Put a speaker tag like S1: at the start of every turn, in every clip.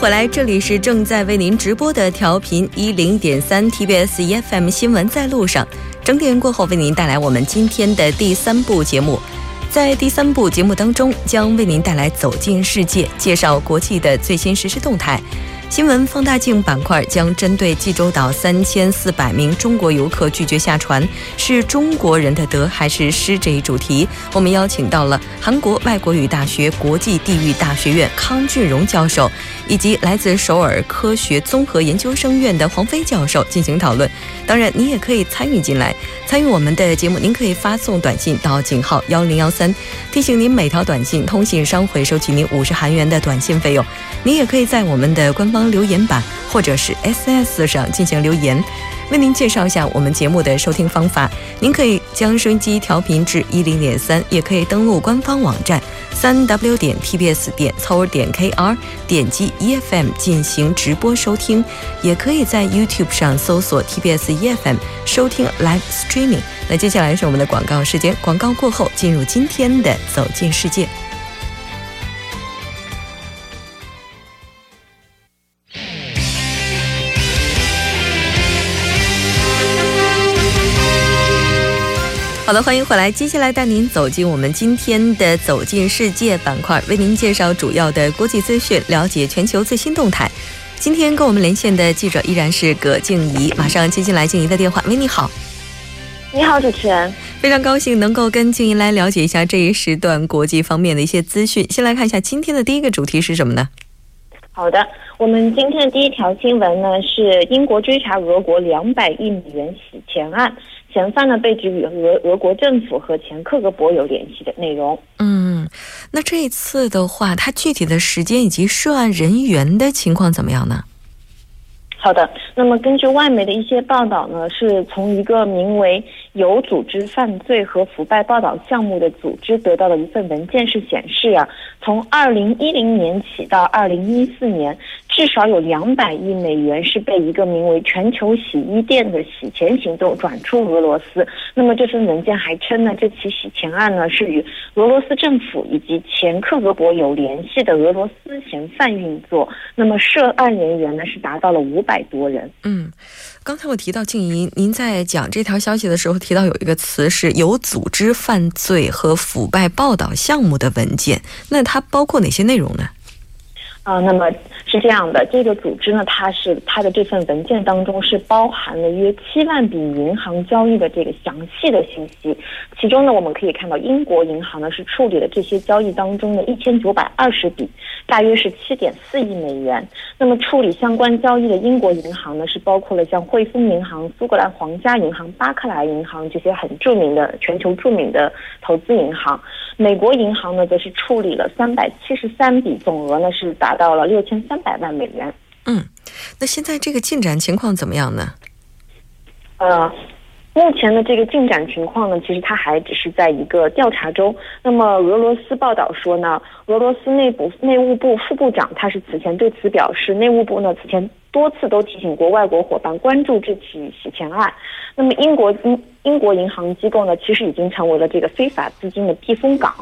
S1: 回来，这里是正在为您直播的调频一零点三 TBS EFM 新闻在路上。整点过后，为您带来我们今天的第三部节目。在第三部节目当中，将为您带来走进世界，介绍国际的最新实时动态。新闻放大镜板块将针对济州岛三千四百名中国游客拒绝下船，是中国人的德还是失这一主题，我们邀请到了韩国外国语大学国际地域大学院康俊荣教授，以及来自首尔科学综合研究生院的黄飞教授进行讨论。当然，您也可以参与进来，参与我们的节目，您可以发送短信到井号幺零幺三，提醒您每条短信通信商会收取您五十韩元的短信费用。您也可以在我们的官方留言板或者是 SS 上进行留言。为您介绍一下我们节目的收听方法，您可以将收音机调频至一零点三，也可以登录官方网站三 W 点 TBS 点 c o 点 KR，点击 EFM 进行直播收听，也可以在 YouTube 上搜索 TBS EFM 收听 Live Streaming。那接下来是我们的广告时间，广告过后进入今天的走进世界。好的，欢迎回来。接下来带您走进我们今天的“走进世界”板块，为您介绍主要的国际资讯，了解全球最新动态。今天跟我们连线的记者依然是葛静怡，马上接进来静怡的电话。喂，你好。
S2: 你好，主持人。
S1: 非常高兴能够跟静怡来了解一下这一时段国际方面的一些资讯。先来看一下今天的第一个主题是什么呢？
S2: 好的，我们今天的第一条新闻呢是英国追查俄国两百亿美元洗钱案。嫌犯呢被指与俄俄国政府和前克格勃有联系的内容。
S1: 嗯，那这一次的话，它具体的时间以及涉案人员的情况怎么样呢？
S2: 好的，那么根据外媒的一些报道呢，是从一个名为“有组织犯罪和腐败报道项目”的组织得到的一份文件是显示呀，从二零一零年起到二零一四年。至少有两百亿美元是被一个名为“全球洗衣店”的洗钱行动转出俄罗斯。那么这份文件还称呢，这起洗钱案呢是与俄罗斯政府以及前克格勃有联系的俄罗斯嫌犯运作。那么涉案人员呢是达到了五百多人。
S1: 嗯，刚才我提到静怡，您在讲这条消息的时候提到有一个词是有组织犯罪和腐败报道项目的文件，那它包括哪些内容呢？
S2: 啊，那么是这样的，这个组织呢，它是它的这份文件当中是包含了约七万笔银行交易的这个详细的信息，其中呢，我们可以看到英国银行呢是处理了这些交易当中的一千九百二十笔，大约是七点四亿美元。那么处理相关交易的英国银行呢，是包括了像汇丰银行、苏格兰皇家银行、巴克莱银行这些很著名的全球著名的投资银行。美国银行呢，则是处理了三百七十三笔，总额呢是达到了六千三百万美元。
S1: 嗯，那现在这个进展情况怎么样呢？
S2: 呃，目前的这个进展情况呢，其实它还只是在一个调查中。那么俄罗斯报道说呢，俄罗斯内部内务部副部长他是此前对此表示，内务部呢此前多次都提醒过外国伙伴关注这起洗钱案。那么英国英。英国银行机构呢，其实已经成为了这个非法资金的避风港。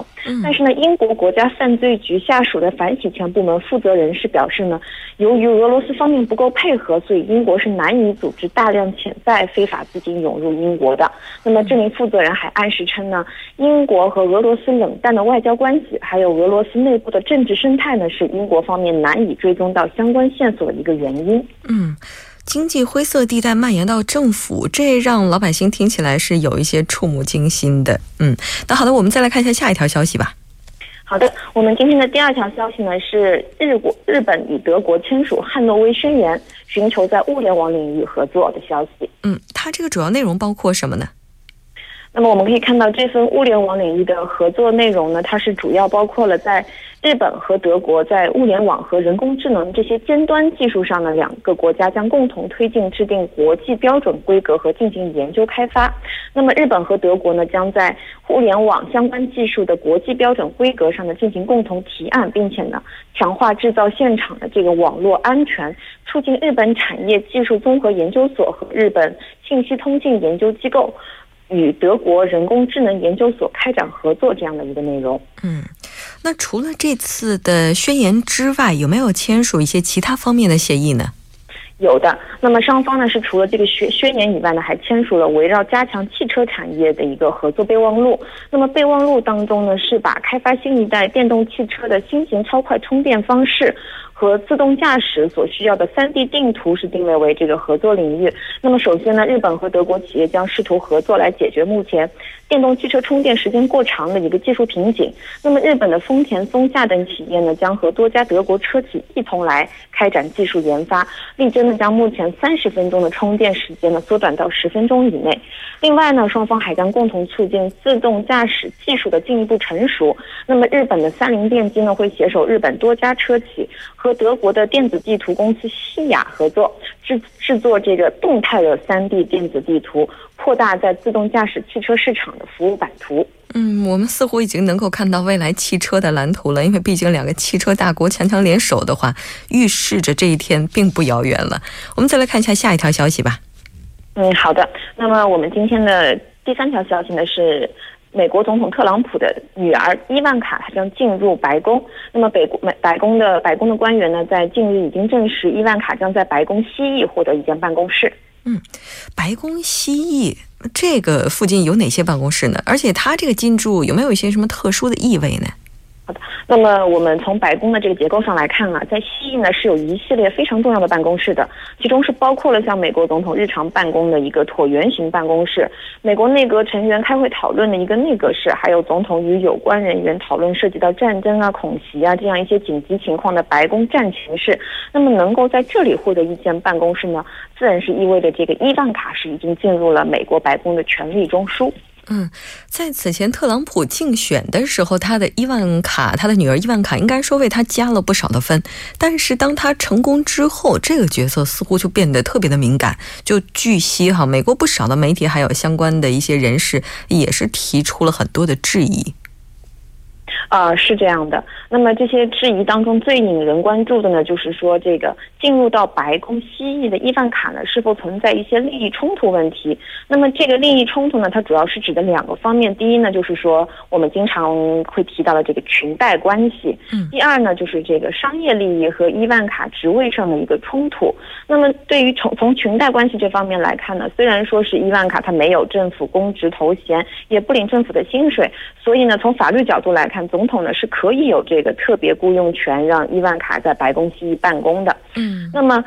S2: 但是呢，英国国家犯罪局下属的反洗钱部门负责人是表示呢，由于俄罗斯方面不够配合，所以英国是难以组织大量潜在非法资金涌入英国的。那么这名负责人还暗示称呢，英国和俄罗斯冷淡的外交关系，还有俄罗斯内部的政治生态呢，是英国方面难以追踪到相关线索的一个原因。
S1: 嗯。经济灰色地带蔓延到政府，这让老百姓听起来是有一些触目惊心的。嗯，那好的，我们再来看一下下一条消息吧。
S2: 好的，我们今天的第二条消息呢是日国日本与德国签署汉诺威宣言，寻求在物联网领域合作的消息。
S1: 嗯，它这个主要内容包括什么呢？
S2: 那么我们可以看到，这份物联网领域的合作内容呢，它是主要包括了在日本和德国在物联网和人工智能这些尖端技术上的两个国家将共同推进制定国际标准规格和进行研究开发。那么日本和德国呢，将在互联网相关技术的国际标准规格上呢进行共同提案，并且呢强化制造现场的这个网络安全，促进日本产业技术综合研究所和日本信息通信研究机构。与德国人工智能研究所开展合作这样的一个内容。
S1: 嗯，那除了这次的宣言之外，有没有签署一些其他方面的协议呢？
S2: 有的，那么双方呢是除了这个宣宣言以外呢，还签署了围绕加强汽车产业的一个合作备忘录。那么备忘录当中呢，是把开发新一代电动汽车的新型超快充电方式。和自动驾驶所需要的 3D 定图是定位为这个合作领域。那么，首先呢，日本和德国企业将试图合作来解决目前电动汽车充电时间过长的一个技术瓶颈。那么，日本的丰田、松下等企业呢，将和多家德国车企一同来开展技术研发，力争呢将目前三十分钟的充电时间呢缩短到十分钟以内。另外呢，双方还将共同促进自动驾驶技术的进一步成熟。那么，日本的三菱电机呢，会携手日本多家车企和和德国的电子地图公司西雅合作制制作这个动态的三 D 电子地图，扩大在自动驾驶汽车市场的服务版图。
S1: 嗯，我们似乎已经能够看到未来汽车的蓝图了，因为毕竟两个汽车大国强强联手的话，预示着这一天并不遥远了。我们再来看一下下一条消息吧。
S2: 嗯，好的。那么我们今天的第三条消息呢是。美国总统特朗普的女儿伊万卡，她将进入白宫。那么，北美白宫的白宫的官员呢，在近日已经证实，伊万卡将在白宫西翼获得一间办公室。
S1: 嗯，白宫西翼这个附近有哪些办公室呢？而且，它这个进驻有没有一些什么特殊的意味呢？
S2: 好的，那么我们从白宫的这个结构上来看啊，在西翼呢是有一系列非常重要的办公室的，其中是包括了像美国总统日常办公的一个椭圆形办公室，美国内阁成员开会讨论的一个内阁室，还有总统与有关人员讨论涉及到战争啊、恐袭啊这样一些紧急情况的白宫战情室。那么能够在这里获得一间办公室呢，自然是意味着这个伊万卡是已经进入了美国白宫的权力中枢。
S1: 嗯，在此前特朗普竞选的时候，他的伊万卡，他的女儿伊万卡，应该说为他加了不少的分。但是当他成功之后，这个角色似乎就变得特别的敏感。就据悉哈，美国不少的媒体还有相关的一些人士，也是提出了很多的质疑。
S2: 呃，是这样的。那么这些质疑当中最引人关注的呢，就是说这个进入到白宫西翼的伊万卡呢，是否存在一些利益冲突问题？那么这个利益冲突呢，它主要是指的两个方面。第一呢，就是说我们经常会提到的这个裙带关系。嗯。第二呢，就是这个商业利益和伊万卡职位上的一个冲突。那么对于从从裙带关系这方面来看呢，虽然说是伊万卡他没有政府公职头衔，也不领政府的薪水，所以呢，从法律角度来看，总统呢是可以有这个特别雇佣权，让伊万卡在白宫西翼办公的。嗯，嗯那么。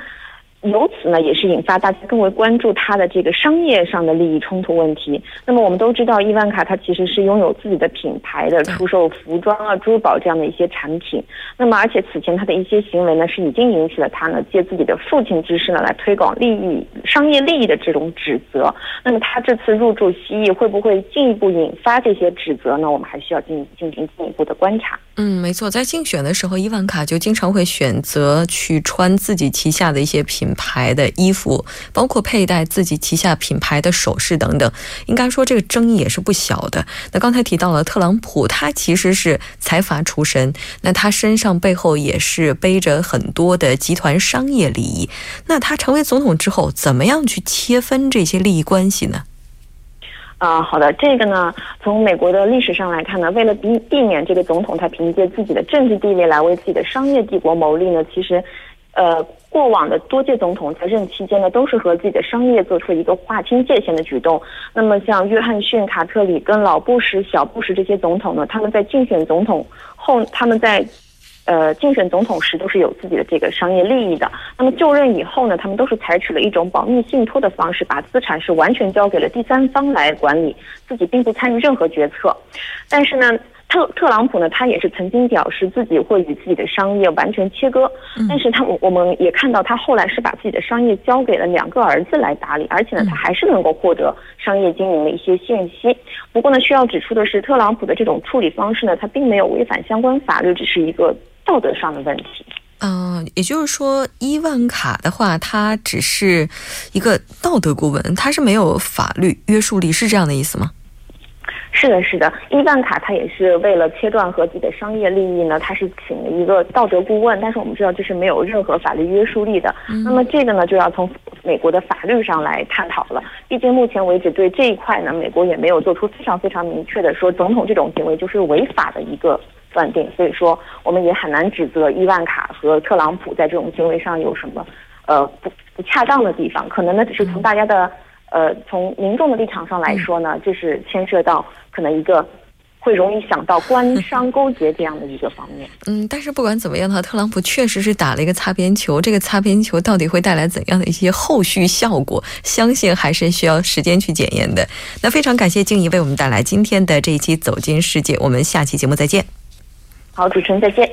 S2: 由此呢，也是引发大家更为关注他的这个商业上的利益冲突问题。那么我们都知道，伊万卡他其实是拥有自己的品牌的，出售服装啊、珠宝这样的一些产品。那么，而且此前他的一些行为呢，是已经引起了他呢借自己的父亲之势呢来推广利益、商业利益的这种指责。那么他这次入驻西翼，会不会进一步引发这些指责呢？我们还需要进进行进一步的观察。
S1: 嗯，没错，在竞选的时候，伊万卡就经常会选择去穿自己旗下的一些品。牌的衣服，包括佩戴自己旗下品牌的首饰等等，应该说这个争议也是不小的。那刚才提到了特朗普，他其实是财阀出身，那他身上背后也是背着很多的集团商业利益。那他成为总统之后，怎么样去切分这些利益关系呢？
S2: 啊，好的，这个呢，从美国的历史上来看呢，为了避避免这个总统他凭借自己的政治地位来为自己的商业帝国谋利呢，其实。呃，过往的多届总统在任期间呢，都是和自己的商业做出一个划清界限的举动。那么，像约翰逊、卡特里跟老布什、小布什这些总统呢，他们在竞选总统后，他们在呃竞选总统时都是有自己的这个商业利益的。那么就任以后呢，他们都是采取了一种保密信托的方式，把资产是完全交给了第三方来管理，自己并不参与任何决策。但是呢。特特朗普呢，他也是曾经表示自己会与自己的商业完全切割，但是他我们也看到他后来是把自己的商业交给了两个儿子来打理，而且呢，他还是能够获得商业经营的一些信息。不过呢，需要指出的是，特朗普的这种处理方式呢，他并没有违反相关法律，只是一个道德上的问题。
S1: 嗯，也就是说，伊万卡的话，他只是一个道德顾问，他是没有法律约束力，是这样的意思吗？
S2: 是的，是的，伊万卡他也是为了切断和自己的商业利益呢，他是请了一个道德顾问，但是我们知道这是没有任何法律约束力的。那么这个呢，就要从美国的法律上来探讨了。毕竟目前为止，对这一块呢，美国也没有做出非常非常明确的说总统这种行为就是违法的一个断定，所以说我们也很难指责伊万卡和特朗普在这种行为上有什么呃不不恰当的地方。可能呢，只是从大家的呃从民众的立场上来说呢，就是牵涉到可能一个。会容易想到官商勾结这样的一个方面。
S1: 嗯，但是不管怎么样的话，特朗普确实是打了一个擦边球。这个擦边球到底会带来怎样的一些后续效果？相信还是需要时间去检验的。那非常感谢静怡为我们带来今天的这一期《走进世界》，我们下期节目再见。
S2: 好，主持人再见。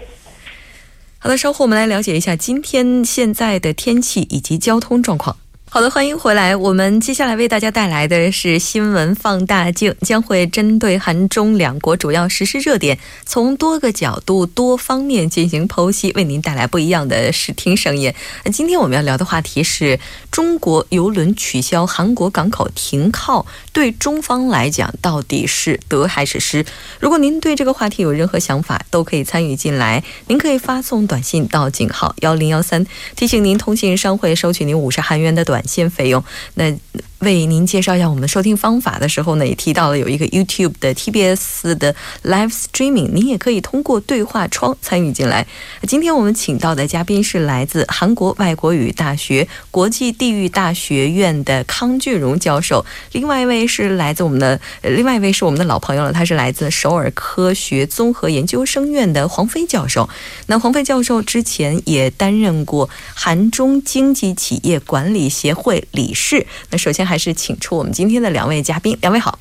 S1: 好的，稍后我们来了解一下今天现在的天气以及交通状况。好的，欢迎回来。我们接下来为大家带来的是新闻放大镜，将会针对韩中两国主要实施热点，从多个角度、多方面进行剖析，为您带来不一样的视听盛宴。那今天我们要聊的话题是中国邮轮取消韩国港口停靠，对中方来讲到底是得还是失？如果您对这个话题有任何想法，都可以参与进来。您可以发送短信到井号幺零幺三，提醒您通信商会收取您五十韩元的短。短线费用，那。为您介绍一下我们的收听方法的时候呢，也提到了有一个 YouTube 的 TBS 的 Live Streaming，您也可以通过对话窗参与进来。今天我们请到的嘉宾是来自韩国外国语大学国际地域大学院的康俊荣教授，另外一位是来自我们的，另外一位是我们的老朋友了，他是来自首尔科学综合研究生院的黄飞教授。那黄飞教授之前也担任过韩中经济企业管理协会理事。那首先。还是请出我们今天的两位嘉宾，两位好，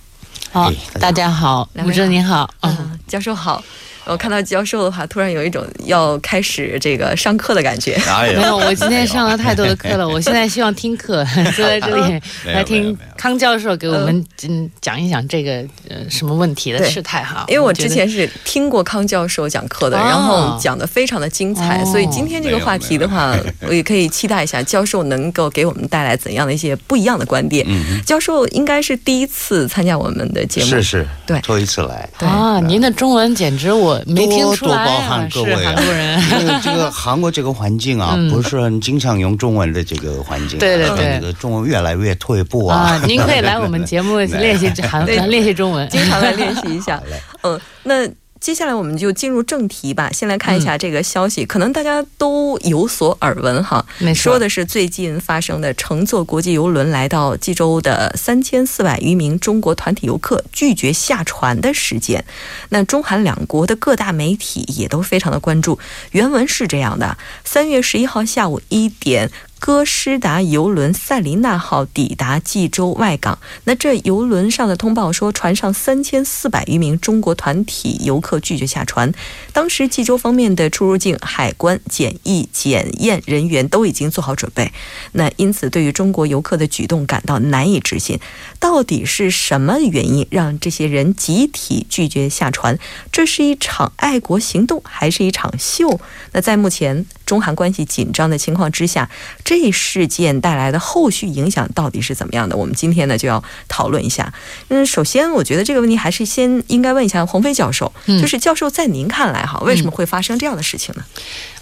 S3: 好，大家好，吴哲您好，
S1: 嗯，教授好。我看到教授的话，突然有一种要开始这个上课的感觉。
S3: 没有，我今天上了太多的课了，我现在希望听课，坐在这里 来听康教授给我们嗯。讲一讲这个呃什么问题的事态哈。
S1: 因为我之前是听过康教授讲课的，然后讲的非常的精彩，所以今天这个话题的话，我也可以期待一下教授能够给我们带来怎样的一些不一样的观点。教授应该是第一次参加我们的节目，
S4: 是是，对，头一次来。
S3: 啊，您的中文简直我。没听出来
S4: 啊，是
S3: 韩国人。
S4: 因为这个韩国这个环境啊，不是很经常用中文的这个环境。
S3: 对对对，
S4: 这个中文越来越退步啊。
S3: 啊，您可以来我们节目 练习韩练习中文，
S1: 经常来练习一下。嗯，那。接下来我们就进入正题吧。先来看一下这个消息，可能大家都有所耳闻哈。说的是最近发生的乘坐国际游轮来到济州的三千四百余名中国团体游客拒绝下船的事件。那中韩两国的各大媒体也都非常的关注。原文是这样的：三月十一号下午一点。哥斯达游轮塞琳娜号抵达济州外港。那这游轮上的通报说，船上三千四百余名中国团体游客拒绝下船。当时济州方面的出入境、海关、检疫、检验人员都已经做好准备。那因此，对于中国游客的举动感到难以置信。到底是什么原因让这些人集体拒绝下船？这是一场爱国行动，还是一场秀？那在目前中韩关系紧张的情况之下。这一事件带来的后续影响到底是怎么样的？我们今天呢就要讨论一下。嗯，首先我觉得这个问题还是先应该问一下洪飞教授，就是教授在您看来哈，为什么会发生这样的事情呢？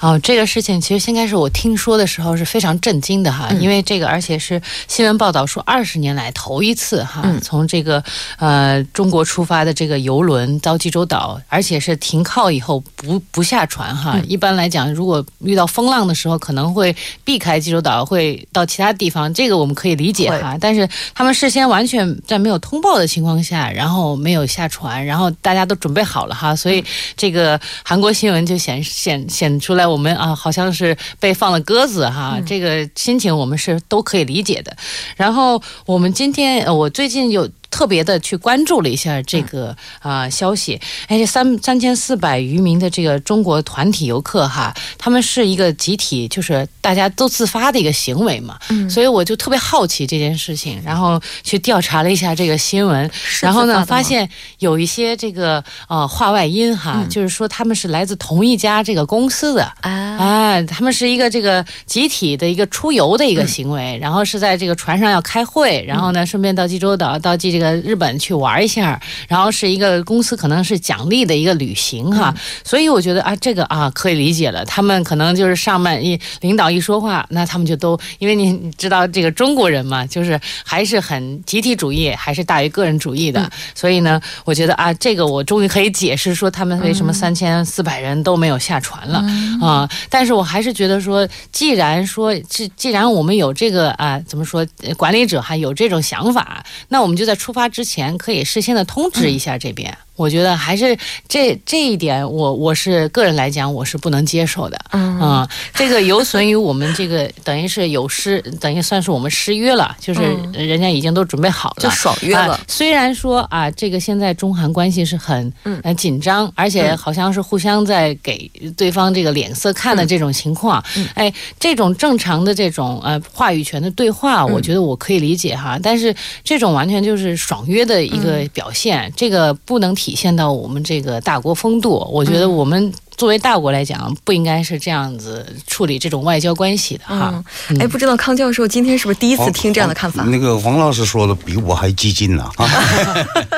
S3: 哦，这个事情其实先开始我听说的时候是非常震惊的哈，因为这个而且是新闻报道说二十年来头一次哈，从这个呃中国出发的这个游轮到济州岛，而且是停靠以后不不下船哈。一般来讲，如果遇到风浪的时候，可能会避开济州。岛会到其他地方，这个我们可以理解哈。但是他们事先完全在没有通报的情况下，然后没有下船，然后大家都准备好了哈，所以这个韩国新闻就显显显出来，我们啊好像是被放了鸽子哈。这个心情我们是都可以理解的。然后我们今天，我最近有。特别的去关注了一下这个啊消息，而且三三千四百余名的这个中国团体游客哈，他们是一个集体，就是大家都自发的一个行为嘛，所以我就特别好奇这件事情，然后去调查了一下这个新闻，然后呢发现有一些这个呃话外音哈，就是说他们是来自同一家这个公司的啊，他们是一个这个集体的一个出游的一个行为，然后是在这个船上要开会，然后呢顺便到济州岛到济这个。个日本去玩一下，然后是一个公司可能是奖励的一个旅行哈，所以我觉得啊，这个啊可以理解了。他们可能就是上面一领导一说话，那他们就都因为你知道这个中国人嘛，就是还是很集体主义，还是大于个人主义的，所以呢，我觉得啊，这个我终于可以解释说他们为什么三千四百人都没有下船了啊。但是我还是觉得说，既然说既既然我们有这个啊，怎么说管理者还有这种想法，那我们就在出发之前可以事先的通知一下这边。我觉得还是这这一点，我我是个人来讲，我是不能接受的。嗯，这个有损于我们这个等于是有失，等于算是我们失约了，就是人家已经都准备好了，
S1: 就爽约了。
S3: 虽然说啊，这个现在中韩关系是很嗯紧张，而且好像是互相在给对方这个脸色看的这种情况。哎，这种正常的这种呃话语权的对话，我觉得我可以理解哈。但是这种完全就是爽约的一个表现，这个不能。体现到我们这个大国风度，我觉得我们作为大国来讲，不应该是这样子处理这种外交关系的哈。
S1: 哎，不知道康教授今天是不是第一次听这样的看法？
S4: 那个王老师说的比我还激进呢。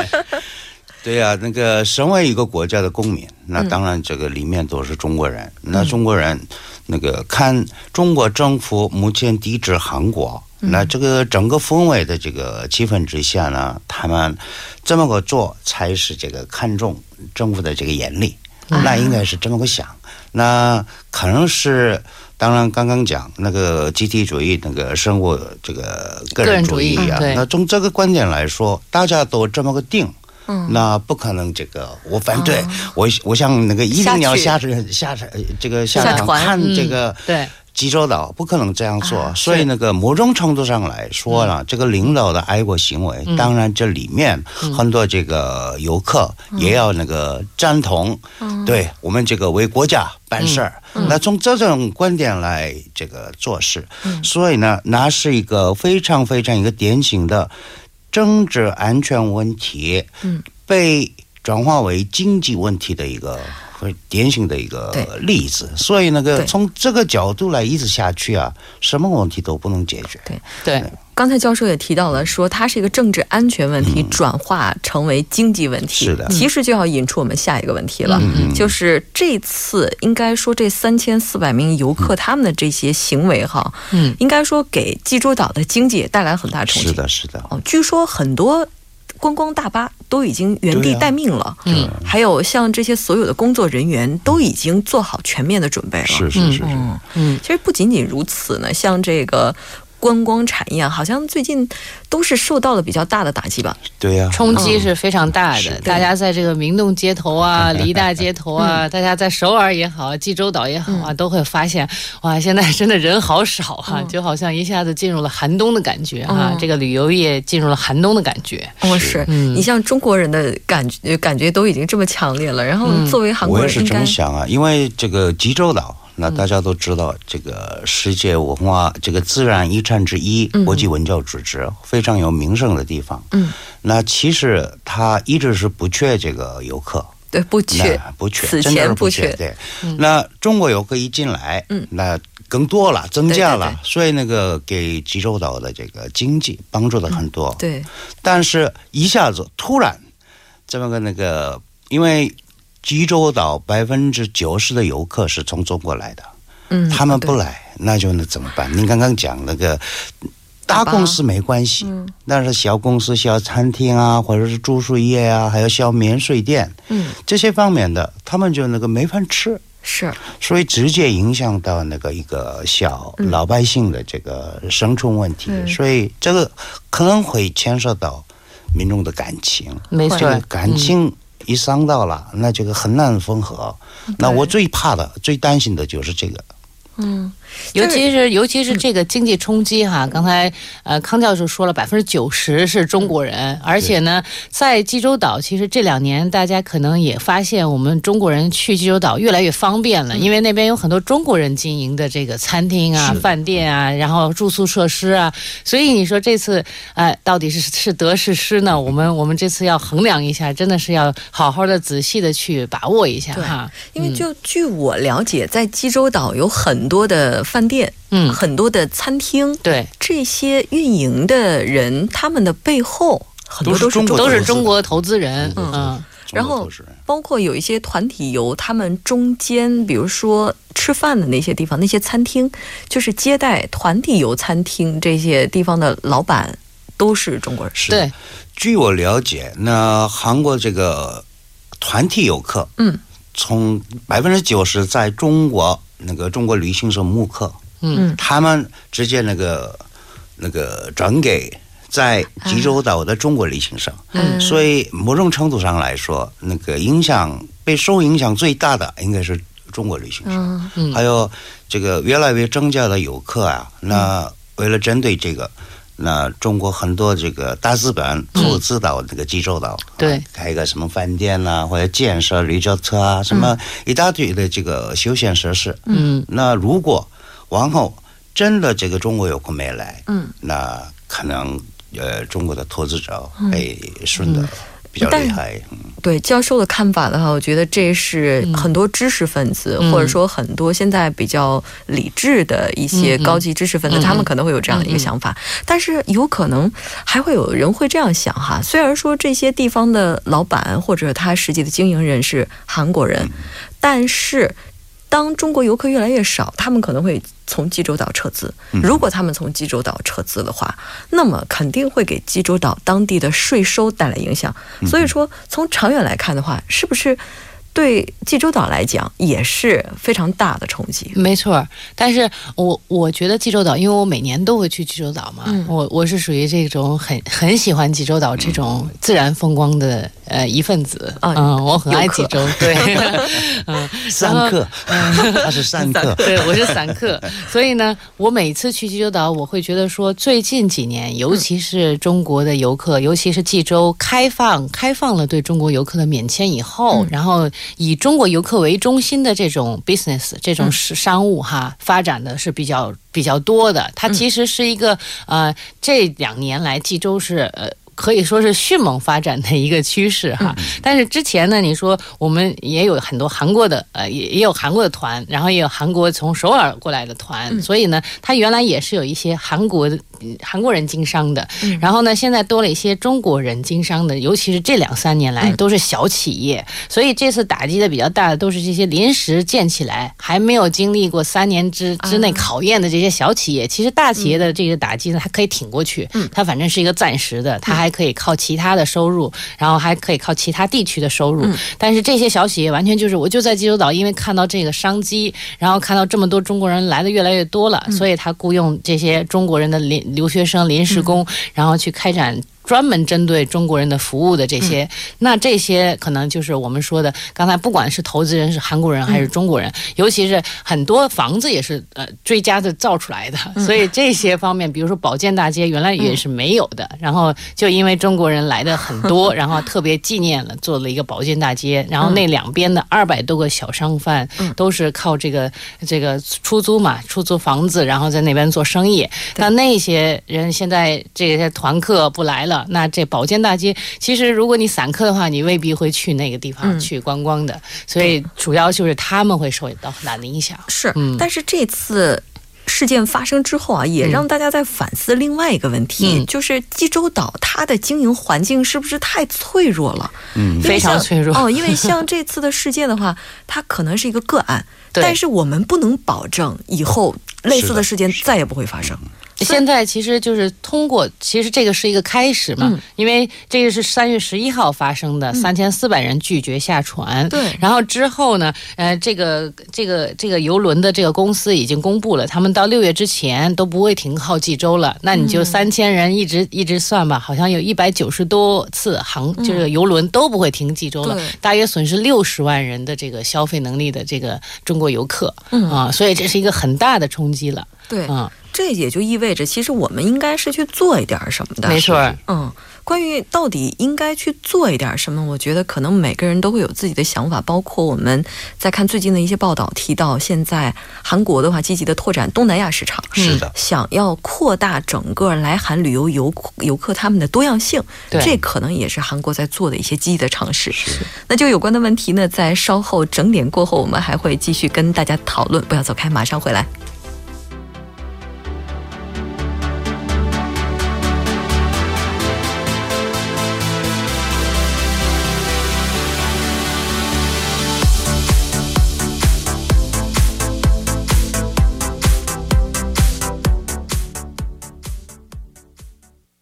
S4: 对呀，那个身为一个国家的公民，那当然这个里面都是中国人。那中国人那个看中国政府目前抵制韩国。那这个整个氛围的这个气氛之下呢，他们这么个做才是这个看重政府的这个严厉，那应该是这么个想。那可能是当然刚刚讲那个集体主义那个生活这个个人主义啊，那从这个观点来说，大家都这么个定，那不可能这个我反对我我想那个一定要下去。下去这个下场看这个
S3: 对。
S4: 济州岛不可能这样做，所以那个某种程度上来说呢，这个领导的爱国行为，当然这里面很多这个游客也要那个赞同，对我们这个为国家办事儿。那从这种观点来这个做事，所以呢，那是一个非常非常一个典型的政治安全问题，被转化为经济问题的一个。很典型的一个例子，所以那个从这个角度来一直下去啊，什么问题都不能解决。
S1: 对。对，刚才教授也提到了，说它是一个政治安全问题转化成为经济问题。
S4: 是的，
S1: 其实就要引出我们下一个问题了，就是这次应该说这三千四百名游客他们的这些行为哈，嗯，应该说给济州岛的经济也带来很大冲击。
S4: 是的，是的。
S1: 哦，据说很多。观光大巴都已经原地待命了，嗯，还有像这些所有的工作人员都已经做好全面的准备了，
S4: 是是是，
S1: 嗯，其实不仅仅如此呢，像这个。观光产业好像最近都是受到了比较大的打击吧？
S4: 对呀，
S3: 冲击是非常大的。大家在这个明洞街头啊、梨大街头啊，大家在首尔也好、济州岛也好啊，都会发现哇，现在真的人好少哈，就好像一下子进入了寒冬的感觉哈。这个旅游业进入了寒冬的感觉。
S1: 哦，是你像中国人的感觉，感觉都已经这么强烈了。然后作为韩国人，
S4: 我也是这么想啊，因为这个济州岛。那大家都知道，这个世界文化这个自然遗产之一，国际文教组织非常有名声的地方。嗯，那其实它一直是不缺这个游客，
S1: 对，不缺，
S4: 不缺，
S1: 此前不缺。
S4: 对，那中国游客一进来，嗯，那更多了，增加了，所以那个给济州岛的这个经济帮助的很多。
S1: 对，
S4: 但是一下子突然这么个那个，因为。济州岛百分之九十的游客是从中国来的，嗯，他们不来，那就那怎么办？您刚刚讲那个大公司没关系，但是小公司、小餐厅啊，或者是住宿业啊，还有小免税店，嗯，这些方面的，他们就那个没饭吃，
S1: 是，
S4: 所以直接影响到那个一个小老百姓的这个生存问题，所以这个可能会牵涉到民众的感情，
S3: 没错，
S4: 感情。一伤到了，那这个很难缝合。那我最怕的、最担心的就是这个。
S3: 嗯。尤其是尤其是这个经济冲击哈，刚才呃康教授说了，百分之九十是中国人，而且呢，在济州岛，其实这两年大家可能也发现，我们中国人去济州岛越来越方便了，因为那边有很多中国人经营的这个餐厅啊、饭店啊，然后住宿设施啊，所以你说这次呃到底是是得是失呢？我们我们这次要衡量一下，真的是要好好的仔细的去把握一下哈。
S1: 因为就据我了解，在济州岛有很多的。饭店，嗯，很多的餐厅，
S3: 对。
S1: 这些运营的人，他们的背后很多都是
S4: 中国
S3: 都是中国投资人，
S1: 嗯。
S3: 嗯。
S1: 然后包括有一些团体游，他们中间，比如说吃饭的那些地方，那些餐厅，就是接待团体游餐厅这些地方的老板都是中国人。
S4: 是。
S3: 对，
S4: 据我了解，那韩国这个团体游客，
S1: 嗯，
S4: 从百分之九十在中国那个中国旅行社慕课，
S3: 嗯。
S4: 他们直接那个那个转给在济州岛的中国旅行社，
S1: 嗯。
S4: 所以某种程度上来说，那个影响被受影响最大的应该是中国旅行社。
S1: 嗯。
S3: 嗯。
S4: 还有这个越来越增加的游客啊，那为了针对这个，那中国很多这个大资本投资到那个济州岛，
S3: 对。
S4: 啊开个什么饭店呐、或者建设旅游车啊，什么一大堆的这个休闲设施。
S3: 嗯。
S4: 那如果往后真的这个中国游客没来，
S1: 嗯，
S4: 那可能呃中国的投资者会顺的比较
S1: 但
S4: 厉害。嗯。
S1: 对教授的看法的话，我觉得这是
S3: 嗯。
S1: 很多知识分子，
S3: 嗯。
S1: 或者说很多现在比较理智的一些高级知识分子，他们可能会有这样的一个想法。但是有可能还会有人会这样想哈，虽然说这些地方的老板或者他实际的经营人是韩国人，但是当中国游客越来越少，他们可能会从济州岛撤资。如果他们从济州岛撤资的话，那么肯定会给济州岛当地的税收带来影响。所以说，从长远来看的话，是不是对济州岛来讲也是非常大的冲击？
S3: 没错儿，但是我我觉得济州岛，因为我每年都会去济州岛嘛，
S1: 嗯
S3: 我我是属于这种很很喜欢济州岛这种自然风光的呃一份子，
S1: 啊
S3: 嗯，我很爱济州，对，嗯，
S4: 散客，他是散客。
S3: 对，我是散客，所以呢，我每次去济州岛，我会觉得说，最近几年，尤其是中国的游客，尤其是济州开放开放了对中国游客的免签以后，然后以中国游客为中心的这种 business 这种商商务哈，发展的是比较比较多的。它其实是一个呃，这两年来济州是呃。可以说是迅猛发展的一个趋势哈，但是之前呢，你说我们也有很多韩国的呃，也也有韩国的团，然后也有韩国从首尔过来的团，所以呢，它原来也是有一些韩国的嗯韩国人经商的，然后呢，现在多了一些中国人经商的，尤其是这两三年来都是小企业，所以这次打击的比较大的都是这些临时建起来还没有经历过三年之之内考验的这些小企业。其实大企业的这个打击呢，它可以挺过去，它反正是一个暂时的，它还可以靠其他的收入，然后还可以靠其他地区的收入。但是这些小企业完全就是我就在济州岛，因为看到这个商机，然后看到这么多中国人来的越来越多了，所以他雇佣这些中国人的临留学生、临时工，然后去开展。专门针对中国人的服务的这些，那这些可能就是我们说的，刚才不管是投资人是韩国人还是中国人，尤其是很多房子也是呃追加的造出来的，所以这些方面，比如说保健大街原来也是没有的，然后就因为中国人来的很多，然后特别纪念了，做了一个保健大街，然后那两边的二百多个小商贩都是靠这个这个出租嘛，出租房子，然后在那边做生意。那那些人现在这些团客不来了。那这保健大街，其实如果你散客的话，你未必会去那个地方去观光的，所以主要就是他们会受到很大的影响。
S1: 是，
S3: 嗯
S1: 但是这次。事件发生之后啊，也让大家在反思另外一个问题，
S3: 嗯
S1: 就是济州岛它的经营环境是不是太脆弱了？
S4: 嗯
S3: 非常脆弱
S1: 哦。因为像这次的事件的话，它可能是一个个案，但是我们不能保证以后类似的事件再也不会发生。
S3: 现在其实就是通过，其实这个是一个开始嘛，
S1: 嗯
S3: 因为这个是三月十一号发生的，三千四百人拒绝下船。
S1: 对
S3: 然后之后呢，呃，这个这个这个游轮的这个公司已经公布了，他们到六月之前都不会停靠济州了。那你就三千人一直、一直算吧，好像有一百九十多次航，就是游轮都不会停济州了，
S1: 对
S3: 大约损失六十万人的这个消费能力的这个中国游客。嗯啊，所以这是一个很大的冲击了。
S1: 对，
S3: 嗯，
S1: 这也就意味着，其实我们应该是去做一点什么的。
S3: 没错。
S1: 嗯，关于到底应该去做一点什么，我觉得可能每个人都会有自己的想法。包括我们在看最近的一些报道，提到现在韩国的话积极的拓展东南亚市场，
S4: 是的
S1: 想要扩大整个来韩旅游游游客他们的多样性，
S3: 对
S1: 这可能也是韩国在做的一些积极的尝试。是那就有关的问题呢，在稍后整点过后，我们还会继续跟大家讨论。不要走开，马上回来。